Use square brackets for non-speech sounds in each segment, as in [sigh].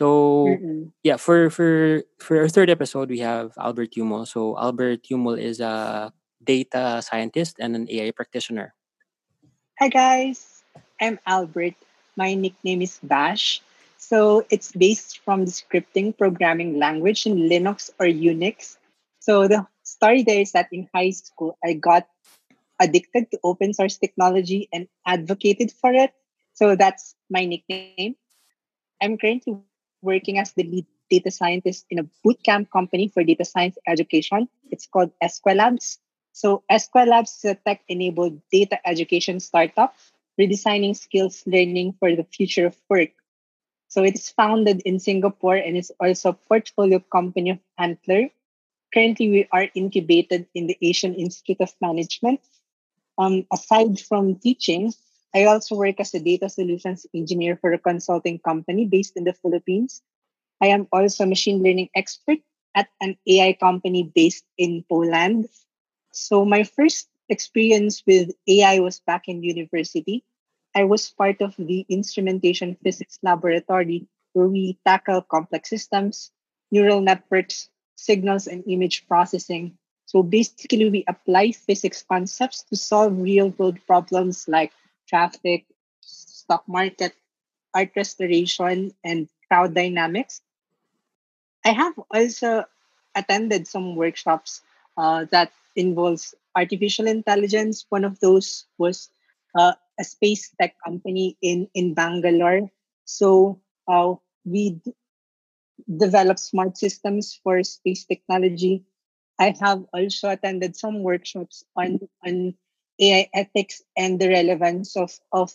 So Mm-mm. yeah, for for for our third episode, we have Albert Yumol. So Albert Yumol is a data scientist and an AI practitioner. Hi guys, I'm Albert. My nickname is Bash. So it's based from the scripting programming language in Linux or Unix. So the story there is that in high school, I got addicted to open source technology and advocated for it. So that's my nickname. I'm currently working as the lead data scientist in a bootcamp company for data science education. It's called Eskwelabs. So Eskwelabs is a tech-enabled data education startup redesigning skills learning for the future of work. So it is founded in Singapore and is also a portfolio company of Antler. Currently, we are incubated in the Asian Institute of Management. Um, aside from teaching, I also work as a data solutions engineer for a consulting company based in the Philippines. I am also a machine learning expert at an AI company based in Poland. So my first experience with AI was back in university. I was part of the instrumentation physics laboratory where we tackle complex systems, neural networks, signals, and image processing. So basically, we apply physics concepts to solve real world problems like traffic, stock market, art restoration, and crowd dynamics. I have also attended some workshops uh, that involves artificial intelligence. One of those was uh, a space tech company in in Bangalore. So uh, we d- develop smart systems for space technology. I have also attended some workshops on on AI ethics and the relevance of of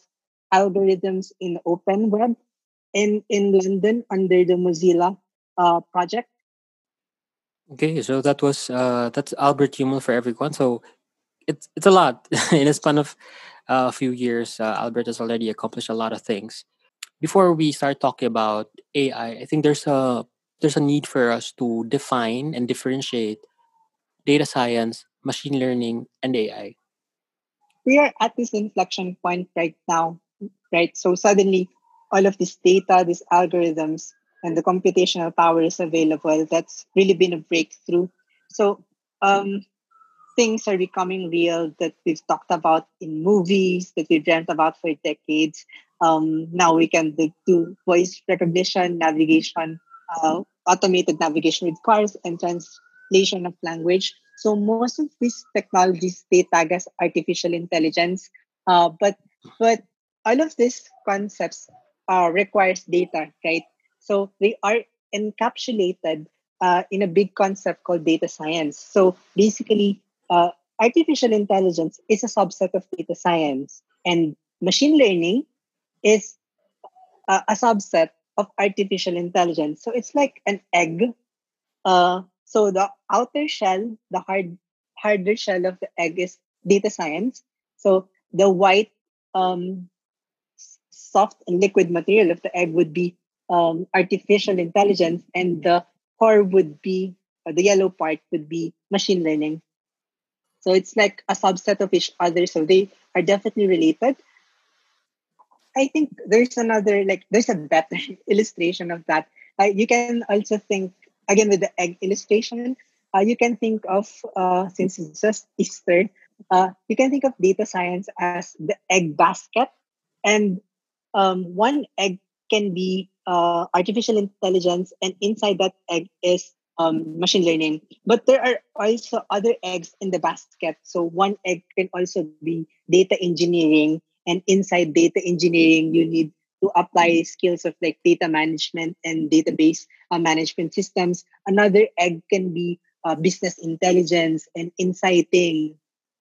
algorithms in open web in in London under the Mozilla uh, project. Okay, so that was uh that's Albert Yumol for everyone. So it's it's a lot [laughs] in a span of uh, a few years. Uh, Albert has already accomplished a lot of things. Before we start talking about AI, I think there's a there's a need for us to define and differentiate data science, machine learning, and AI. We are at this inflection point right now, right? So suddenly all of this data, these algorithms, and the computational power is available. That's really been a breakthrough. So um, things are becoming real that we've talked about in movies, that we dreamt about for decades. Um, now we can do, voice recognition, navigation, uh, automated navigation with cars, and translation of language. So most of these technologies they tag as artificial intelligence, uh, but but all of these concepts uh, requires data, right? So they are encapsulated uh, in a big concept called data science. So basically, uh, artificial intelligence is a subset of data science, and machine learning is a, a subset of artificial intelligence. So it's like an egg. Uh, so the outer shell, the hard harder shell of the egg is data science. So the white um, soft and liquid material of the egg would be um, artificial intelligence, and the core would be, or the yellow part would be machine learning. So it's like a subset of each other. So they are definitely related. I think there's another, like, there's a better [laughs] illustration of that. Uh, you can also think, again, with the egg illustration, uh, you can think of, uh, since it's just Easter, uh, you can think of data science as the egg basket. And um, one egg can be uh, artificial intelligence, and inside that egg is um, machine learning. But there are also other eggs in the basket. So one egg can also be data engineering, and inside data engineering, you need to apply skills of like data management and database uh, management systems. Another egg can be uh, business intelligence and insighting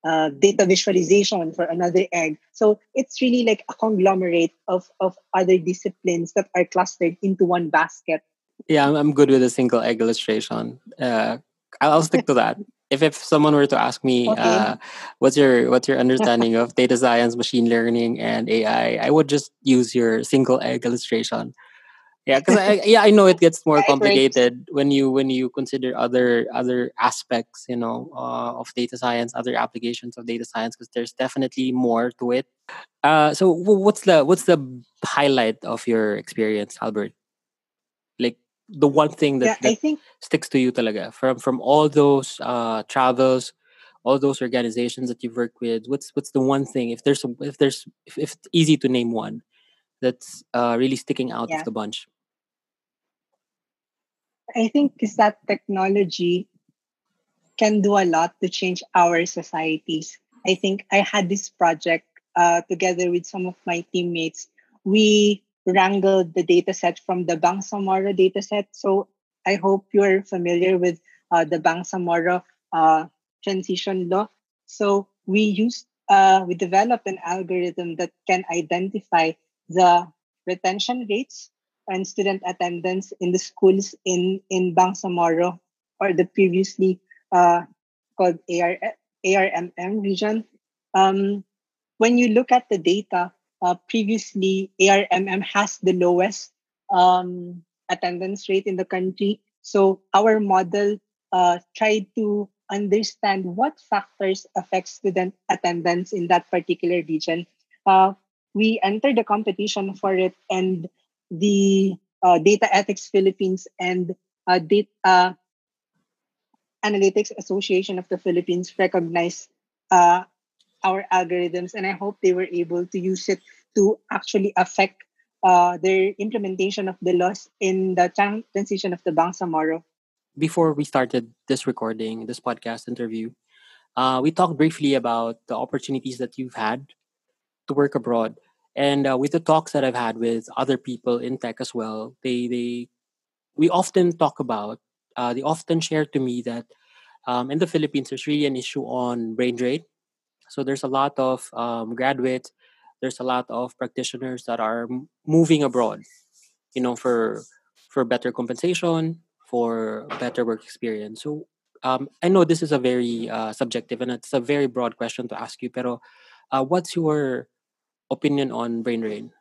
uh, data visualization for another egg. So it's really like a conglomerate of, of other disciplines that are clustered into one basket. Yeah, I'm, I'm good with a single egg illustration. Uh, I'll stick to that. If if someone were to ask me, Okay. uh, what's your what's your [laughs] understanding of data science, machine learning, and AI, I would just use your single egg illustration. Yeah, because I [laughs] yeah I know it gets more Yeah, it works. complicated when you when you consider other other aspects, you know, uh, of data science, other applications of data science, because there's definitely more to it. Uh, so wh- what's the what's the highlight of your experience, Albert? The one thing that, yeah, that I think sticks to you talaga from from all those uh, travels, all those organizations that you've worked with. What's what's the one thing if there's a, if there's if, if it's easy to name one that's uh, really sticking out of the bunch? I think is that technology can do a lot to change our societies. I think I had this project uh, together with some of my teammates. We wrangled the data set from the Bangsamoro data set. So I hope you're familiar with uh, the Bangsamoro uh, transition law. So we used, uh, we developed an algorithm that can identify the retention rates and student attendance in the schools in, in Bangsamoro or the previously uh, called AR, ARMM region. Um, when you look at the data, uh, previously ARMM has the lowest um, attendance rate in the country. So our model uh, tried to understand what factors affect student attendance in that particular region. Uh, we entered the competition for it, and the uh, Data Ethics Philippines and uh, Data uh, Analytics Association of the Philippines recognized uh, our algorithms, and I hope they were able to use it to actually affect uh, their implementation of the laws in the transition of the Bangsamoro. Before we started this recording, this podcast interview, uh, we talked briefly about the opportunities that you've had to work abroad. And uh, with the talks that I've had with other people in tech as well, they they we often talk about. Uh, they often share to me that um, in the Philippines, there's really an issue on brain drain. So there's a lot of um, graduates, there's a lot of practitioners that are moving abroad, you know, for for better compensation, for better work experience. So um, I know this is a very uh, subjective and it's a very broad question to ask you, pero uh, what's your opinion on brain drain?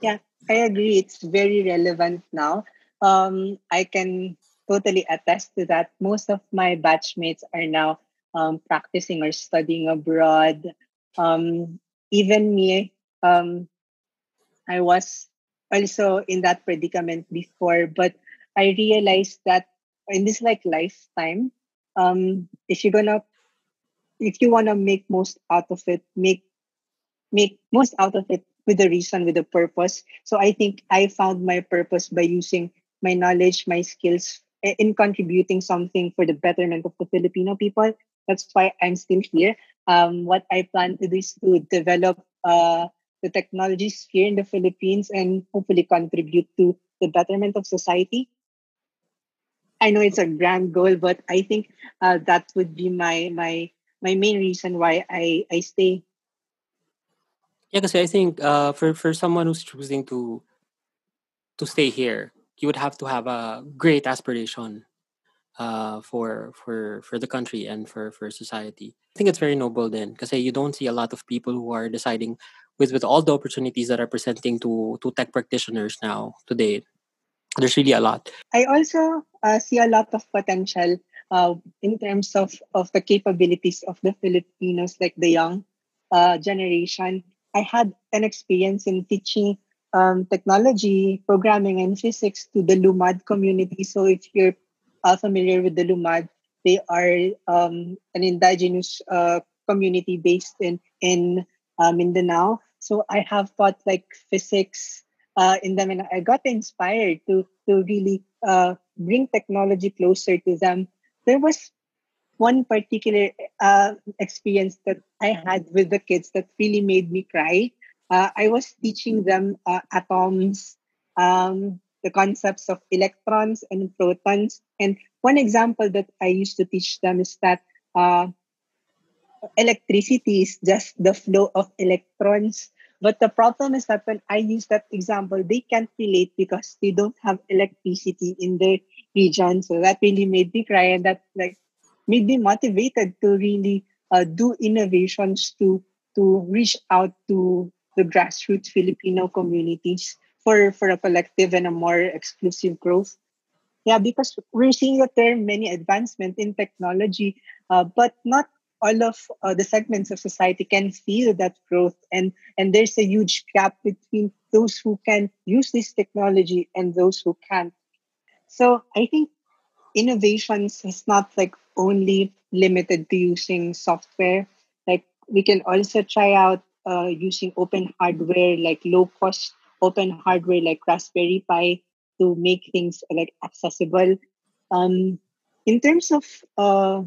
Yeah, I agree. It's very relevant now. Um, I can totally attest to that. Most of my batchmates are now um, practicing or studying abroad. Um, even me, um, I was also in that predicament before, but I realized that in this like lifetime, um, if you're gonna, if you wanna make most out of it, make make most out of it with a reason, with a purpose. So I think I found my purpose by using my knowledge, my skills in contributing something for the betterment of the Filipino people. That's why I'm still here. Um, what I plan to do is to develop uh, the technology sphere in the Philippines and hopefully contribute to the betterment of society. I know it's a grand goal, but I think uh, that would be my my my main reason why I I stay Yeah, because I think uh, for for someone who's choosing to to stay here, you would have to have a great aspiration uh, for for for the country and for for society. I think it's very noble then, because you don't see a lot of people who are deciding with with all the opportunities that are presenting to to tech practitioners now today. There's really a lot. I also uh, see a lot of potential uh, in terms of, of the capabilities of the Filipinos, like the young uh, generation. I had an experience in teaching um, technology, programming, and physics to the Lumad community. So if you're uh, familiar with the Lumad, they are um, an indigenous uh, community based in in uh, Mindanao. So I have taught like physics uh, in them, and I got inspired to to really uh, bring technology closer to them. There was one particular uh, experience that I had with the kids that really made me cry. I was teaching them atoms, um, the concepts of electrons and protons. And one example that I used to teach them is that uh, electricity is just the flow of electrons. But the problem is that when I use that example, they can't relate because they don't have electricity in their region. So that really made me cry, and that like made me motivated to really uh, do innovations to to reach out to the grassroots Filipino communities for for a collective and a more exclusive growth. Yeah, because we're seeing that there are many advancements in technology, uh, but not all of uh, the segments of society can feel that growth and and there's a huge gap between those who can use this technology and those who can't so i think innovations is not like only limited to using software like we can also try out uh, using open hardware like low cost open hardware like raspberry pi to make things like accessible um, in terms of uh,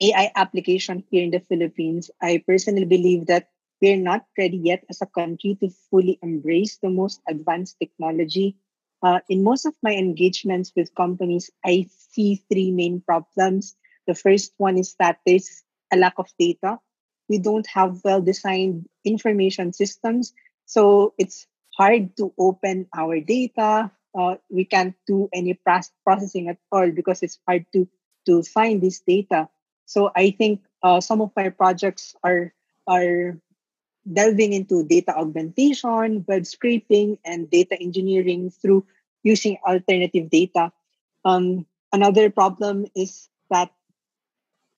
AI application here in the Philippines, I personally believe that we're not ready yet as a country to fully embrace the most advanced technology. Uh, in most of my engagements with companies, I see three main problems. The first one is that there's a lack of data. We don't have well designed information systems. So it's hard to open our data. Uh, we can't do any processing at all because it's hard to, to find this data. So I think uh, some of my projects are are delving into data augmentation, web scraping, and data engineering through using alternative data. Um, another problem is that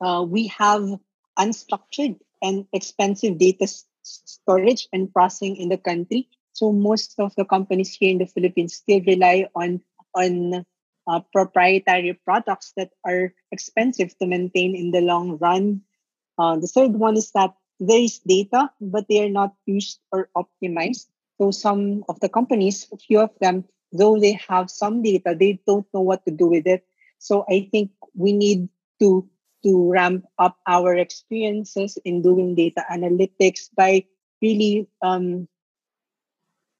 uh, we have unstructured and expensive data storage and processing in the country. So most of the companies here in the Philippines still rely on on uh, proprietary products that are expensive to maintain in the long run. Uh, the third one is that there is data, but they are not used or optimized. So some of the companies, a few of them, though they have some data, they don't know what to do with it. So I think we need to to ramp up our experiences in doing data analytics by really um,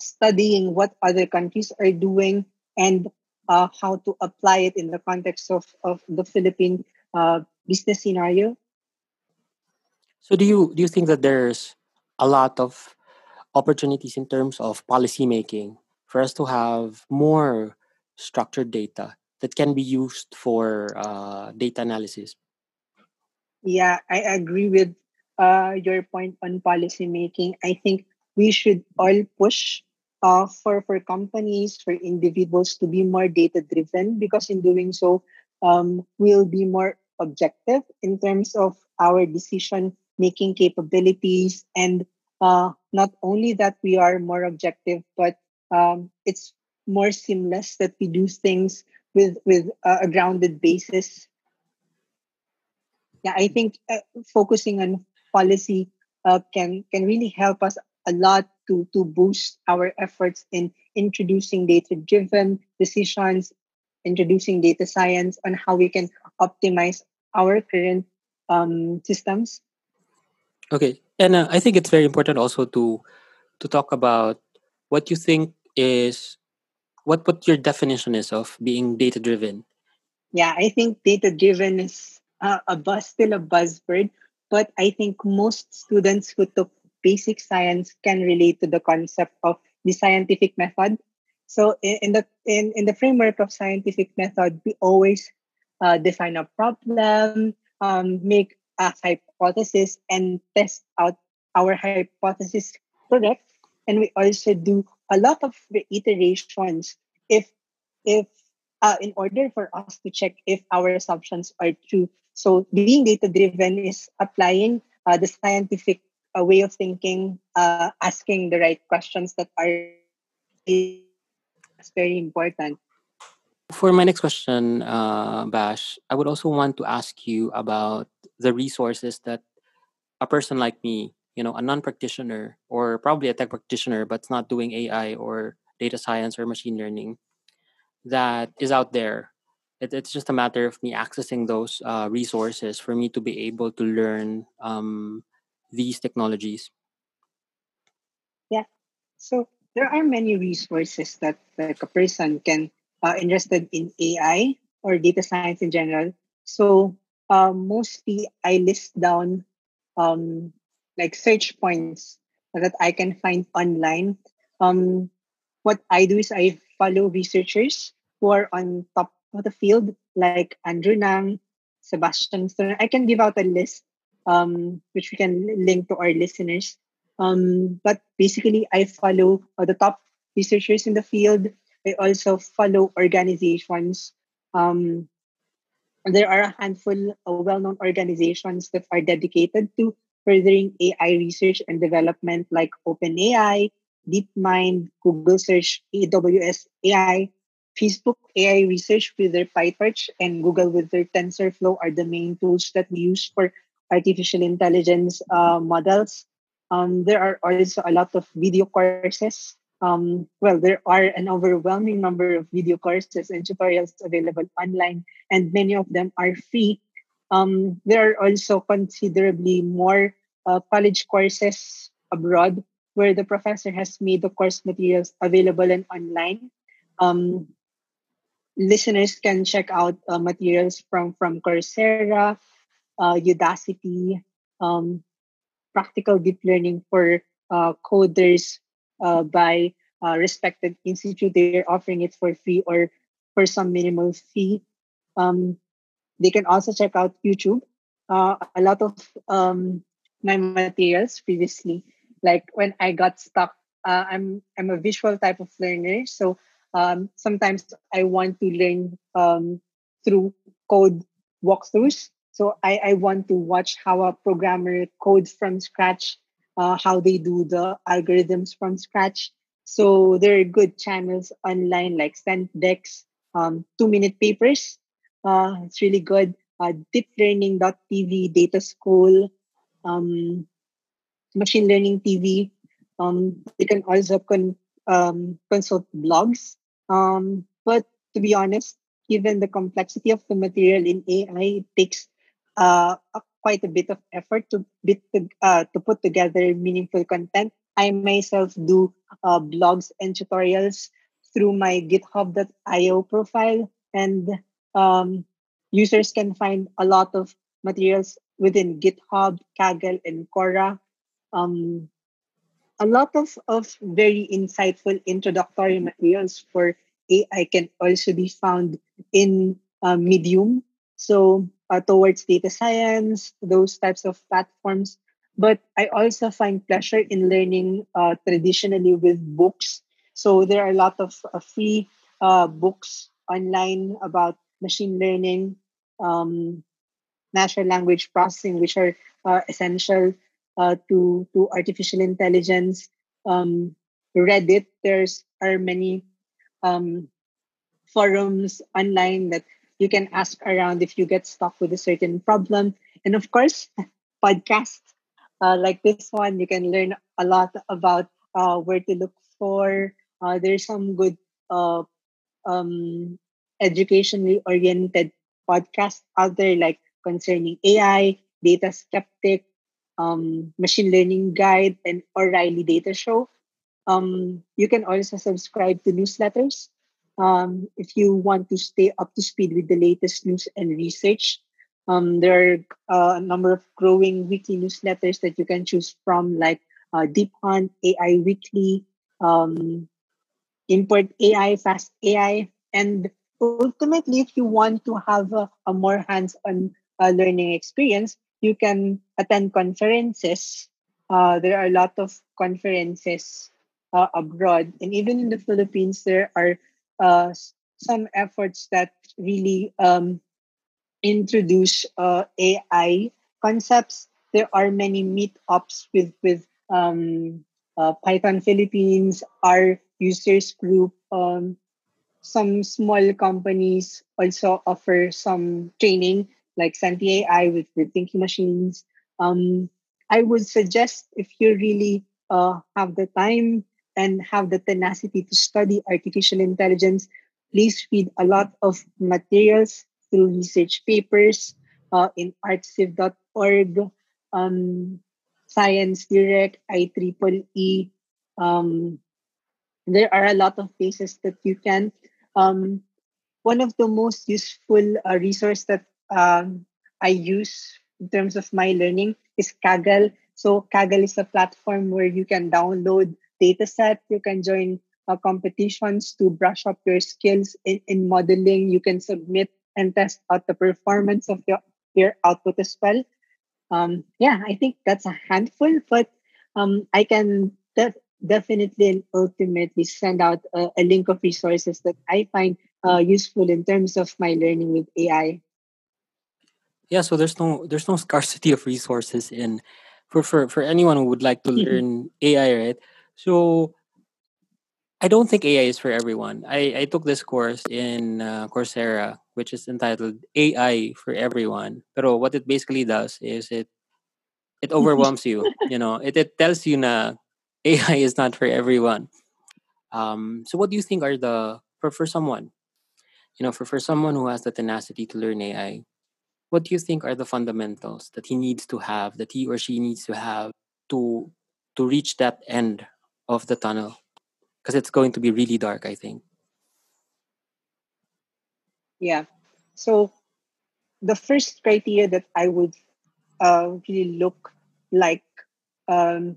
studying what other countries are doing and uh, how to apply it in the context of, of the Philippine uh, business scenario. So do you do you think that there's a lot of opportunities in terms of policymaking for us to have more structured data that can be used for uh, data analysis? Yeah, I agree with uh, your point on policy making. I think we should all push uh, for for companies for individuals to be more data driven because in doing so um, we'll be more objective in terms of our decision making capabilities and uh, not only that we are more objective but um, it's more seamless that we do things with with uh, a grounded basis yeah i think uh, focusing on policy uh, can can really help us a lot to, to boost our efforts in introducing data driven decisions, introducing data science on how we can optimize our current um, systems. Okay, and uh, I think it's very important also to to talk about what you think is what what your definition is of being data driven. Yeah, I think data driven is uh, a buzz, still a buzzword, but I think most students who took basic science can relate to the concept of the scientific method. So in, in the in, in the framework of scientific method, we always uh, define a problem, um, make a hypothesis, and test out our hypothesis correct. And we also do a lot of reiterations if if uh, in order for us to check if our assumptions are true. So being data driven is applying uh, the scientific a way of thinking, uh, asking the right questions that are very important. For my next question, uh, Bash, I would also want to ask you about the resources that a person like me, you know, a non-practitioner or probably a tech practitioner, but not doing AI or data science or machine learning, that is out there. It, it's just a matter of me accessing those uh, resources for me to be able to learn um, these technologies? Yeah. So there are many resources that like a person can uh, interested in AI or data science in general. So uh, mostly I list down um, like search points that I can find online. Um, what I do is I follow researchers who are on top of the field, like Andrew Ng, Sebastian Stern. I can give out a list um, which we can link to our listeners. Um, but basically, I follow uh, the top researchers in the field. I also follow organizations. Um, there are a handful of well-known organizations that are dedicated to furthering AI research and development like OpenAI, DeepMind, Google Search, AWS AI, Facebook AI research with their PyTorch, and Google with their TensorFlow are the main tools that we use for artificial intelligence uh, models. Um, there are also a lot of video courses um, well, there are an overwhelming number of video courses and tutorials available online, and many of them are free. Um, there are also considerably more uh, college courses abroad where the professor has made the course materials available and online. Um, listeners can check out uh, materials from, from Coursera, uh, Udacity, um, practical deep learning for uh, coders uh, by uh, respected institute. They're offering it for free or for some minimal fee. Um, they can also check out YouTube. Uh, a lot of um, my materials previously, like when I got stuck, I'm I'm a visual type of learner, so um, sometimes I want to learn um, through code walkthroughs. So I, I want to watch how a programmer codes from scratch uh, how they do the algorithms from scratch. So there are good channels online like sentdex, um, two minute papers. Uh, it's really good. Uh, deeplearning.tv, data school, um, machine learning TV. Um, you can also con- um, consult blogs. Um, but to be honest, given the complexity of the material in AI, it takes uh, a quite a bit of effort to bit to, uh, to put together meaningful content. I myself do uh, blogs and tutorials through my GitHub.io profile, and um, users can find a lot of materials within GitHub, Kaggle, and Quora. Um, a lot of, of very insightful introductory materials for AI can also be found in uh, Medium. So uh, towards data science, those types of platforms. But I also find pleasure in learning uh, traditionally with books. So there are a lot of uh, free uh, books online about machine learning, um, natural language processing, which are uh, essential uh, to to artificial intelligence. Um, Reddit, there's are many um, forums online that you can ask around if you get stuck with a certain problem. And of course, [laughs] podcasts uh, like this one, you can learn a lot about uh, where to look for. Uh, there's some good uh, um, educationally oriented podcasts out there, like concerning AI, Data Skeptic, um, Machine Learning Guide, and O'Reilly Data Show. Um, you can also subscribe to newsletters um, if you want to stay up to speed with the latest news and research, um, there are uh, a number of growing weekly newsletters that you can choose from, like uh, Deep Hunt, AI Weekly, um, Import AI, Fast AI, and ultimately, if you want to have a, a more hands-on uh, learning experience, you can attend conferences. Uh, there are a lot of conferences uh, abroad, and even in the Philippines, there are uh, some efforts that really um, introduce uh, AI concepts. There are many meetups with with um, uh, Python Philippines, our users group. Um, some small companies also offer some training, like Santi AI with, with thinking machines. Um, I would suggest if you really uh, have the time and have the tenacity to study artificial intelligence, please read a lot of materials through research papers uh, in arxiv.org, um, Science Direct, IEEE. Um, there are a lot of places that you can. Um, one of the most useful uh, resource that um, I use in terms of my learning is Kaggle. So Kaggle is a platform where you can download data set. You can join uh, competitions to brush up your skills in, in modeling. You can submit and test out the performance of your, your output as well. Um, yeah, I think that's a handful, but um, I can def- definitely and ultimately send out a, a, link of resources that I find uh, useful in terms of my learning with AI. Yeah, so there's no there's no scarcity of resources in for for for anyone who would like to learn AI, right? So I don't think AI is for everyone. I, I took this course in uh, Coursera, which is entitled AI for Everyone. But what it basically does is it it overwhelms you. You know, it, it tells you na AI is not for everyone. Um, so what do you think are the for, for someone, you know, for, for someone who has the tenacity to learn AI, what do you think are the fundamentals that he needs to have, that he or she needs to have to to reach that end of the tunnel? because it's going to be really dark, I think. Yeah. So the first criteria that I would uh, really look like um,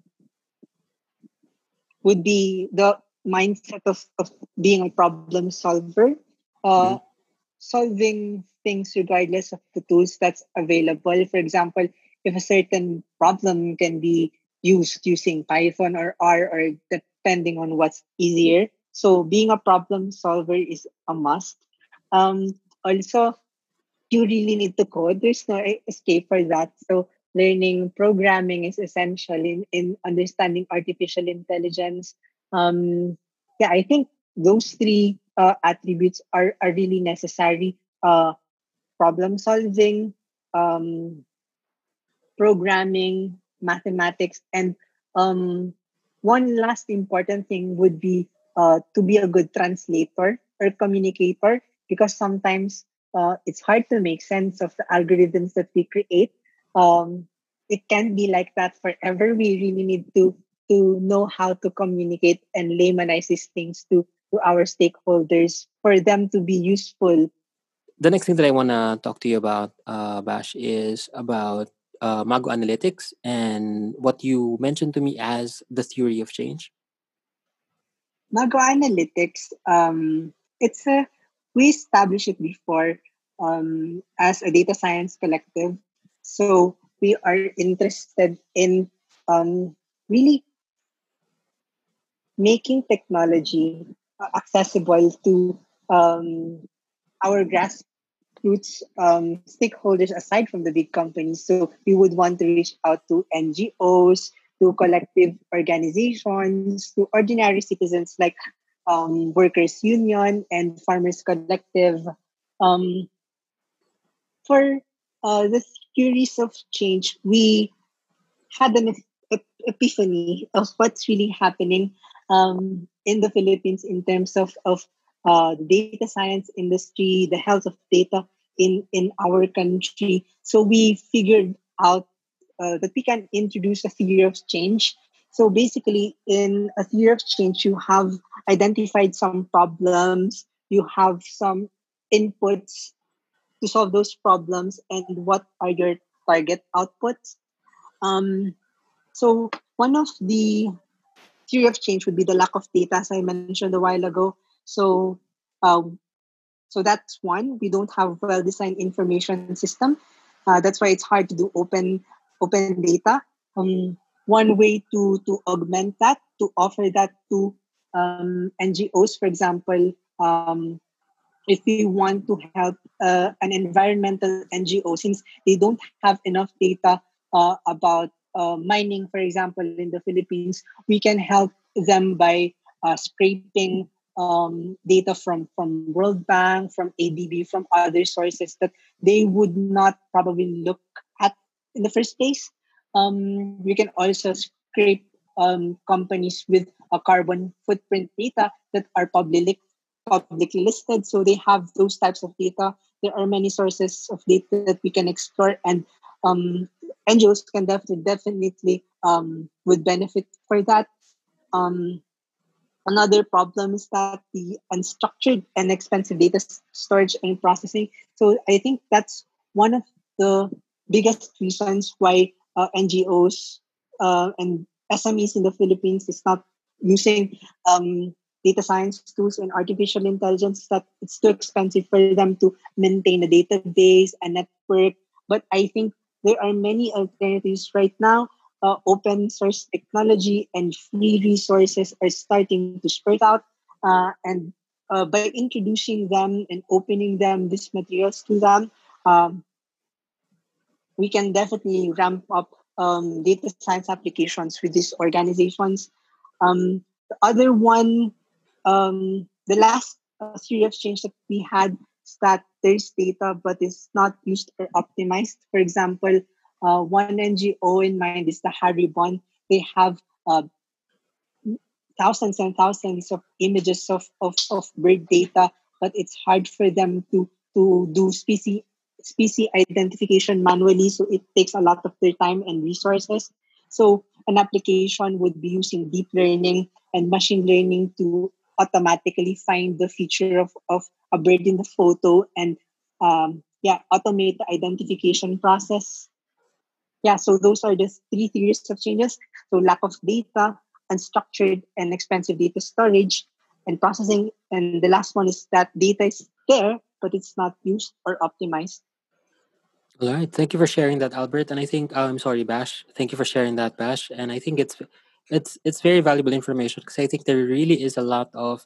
would be the mindset of, of being a problem solver, uh, mm-hmm. solving things regardless of the tools that's available. For example, if a certain problem can be used using Python or R or depending on what's easier. So being a problem solver is a must. Um, also, you really need to code. There's no escape for that. So learning programming is essential in, in understanding artificial intelligence. Um, yeah, I think those three uh, attributes are, are really necessary. Uh, problem solving, um, programming, mathematics, and um, one last important thing would be uh, to be a good translator or communicator because sometimes uh, it's hard to make sense of the algorithms that we create. Um, it can't be like that forever. We really need to to know how to communicate and laymanize these things to to our stakeholders for them to be useful. The next thing that I want to talk to you about, uh, Bash, is about uh, Mago Analytics and what you mentioned to me as the theory of change? Mago Analytics, um, it's a we established it before um, as a data science collective. So we are interested in um, really making technology accessible to um, our grassroots um, stakeholders aside from the big companies. So we would want to reach out to NGOs, to collective organizations, to ordinary citizens like um, workers' union and farmers' collective. Um, for uh, the theories of change, we had an epiphany of what's really happening um, in the Philippines in terms of, of uh, the data science industry, the health of data in, in our country. So we figured out uh, that we can introduce a theory of change. So basically, in a theory of change, you have identified some problems, you have some inputs to solve those problems, and what are your target outputs. Um, so one of the theory of change would be the lack of data, as I mentioned a while ago. So um, so that's one. We don't have well-designed information system. Uh, that's why it's hard to do open open data. Um, one way to to augment that, to offer that to um, NGOs, for example, um, if we want to help uh, an environmental NGO, since they don't have enough data uh, about uh, mining, for example, in the Philippines, we can help them by uh, scraping um, data from from World Bank, from ADB, from other sources that they would not probably look at in the first place. Um, we can also scrape um, companies with a carbon footprint data that are publicly publicly listed, so they have those types of data. There are many sources of data that we can explore, and um, NGOs can definitely definitely um, would benefit for that. Um, Another problem is that the unstructured and expensive data storage and processing. So I think that's one of the biggest reasons why uh, NGOs uh, and SMEs in the Philippines is not using um, data science tools and artificial intelligence that it's too expensive for them to maintain a database and network. But I think there are many alternatives right now uh, open source technology and free resources are starting to spread out. Uh, and uh, by introducing them and opening them, these materials to them, um, we can definitely ramp up um, data science applications with these organizations. Um, the other one, um, the last uh, theory of change that we had is that there's data but it's not used or optimized. For example, uh, one NGO in mind is the Haribon. They have uh, thousands and thousands of images of, of, of bird data, but it's hard for them to, to do species species identification manually, so it takes a lot of their time and resources. So an application would be using deep learning and machine learning to automatically find the feature of, of a bird in the photo and um, yeah, automate the identification process. Yeah, so those are the three theories of changes. So lack of data, unstructured and expensive data storage, and processing. And the last one is that data is there, but it's not used or optimized. All right. Thank you for sharing that, Albert. And I think uh, I'm sorry, Bash. Thank you for sharing that, Bash. And I think it's it's it's very valuable information because I think there really is a lot of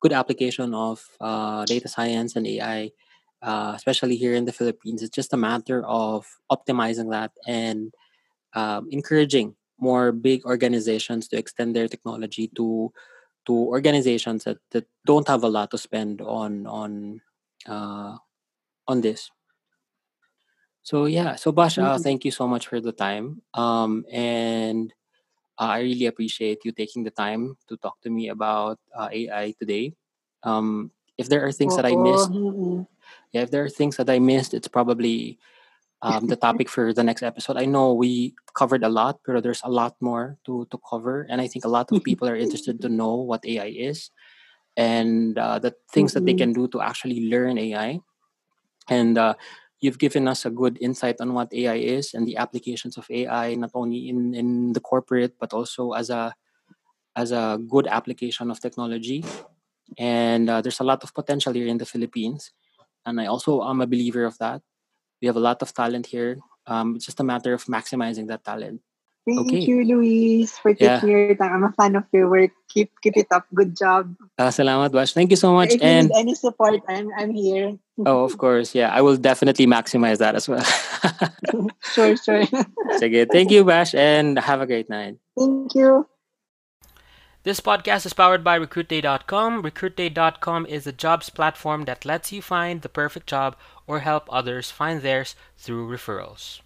good application of uh, data science and AI, uh, especially here in the Philippines. It's just a matter of optimizing that and um, encouraging more big organizations to extend their technology to to organizations that, that don't have a lot to spend on on uh, on this. So yeah, so Bash, uh, Mhm. thank you so much for the time. Um, and uh, I really appreciate you taking the time to talk to me about uh, AI today. Um, if there are things that I missed, mm yeah, if there are things that I missed, it's probably um, the topic for the next episode. I know we covered a lot, but there's a lot more to to cover, and I think a lot of [laughs] people are interested to know what AI is and uh, the things that they can do to actually learn AI. And uh, you've given us a good insight on what AI is and the applications of AI, not only in, in the corporate, but also as a as a good application of technology. And uh, there's a lot of potential here in the Philippines. And I also am a believer of that. We have a lot of talent here. Um, it's just a matter of maximizing that talent. Thank Okay. you, Luis, for Yeah. taking your time. I'm a fan of your work. Keep keep it up. Good job. Uh, salamat, Bash. Thank you so much. If you And need any support, I'm I'm here. oh, of course, yeah, I will definitely maximize that as well. [laughs] Sure, sure. [laughs] Sige, thank you, Bash, and have a great night. Thank you. This podcast is powered by RecruitDay.com. RecruitDay.com is a jobs platform that lets you find the perfect job or help others find theirs through referrals.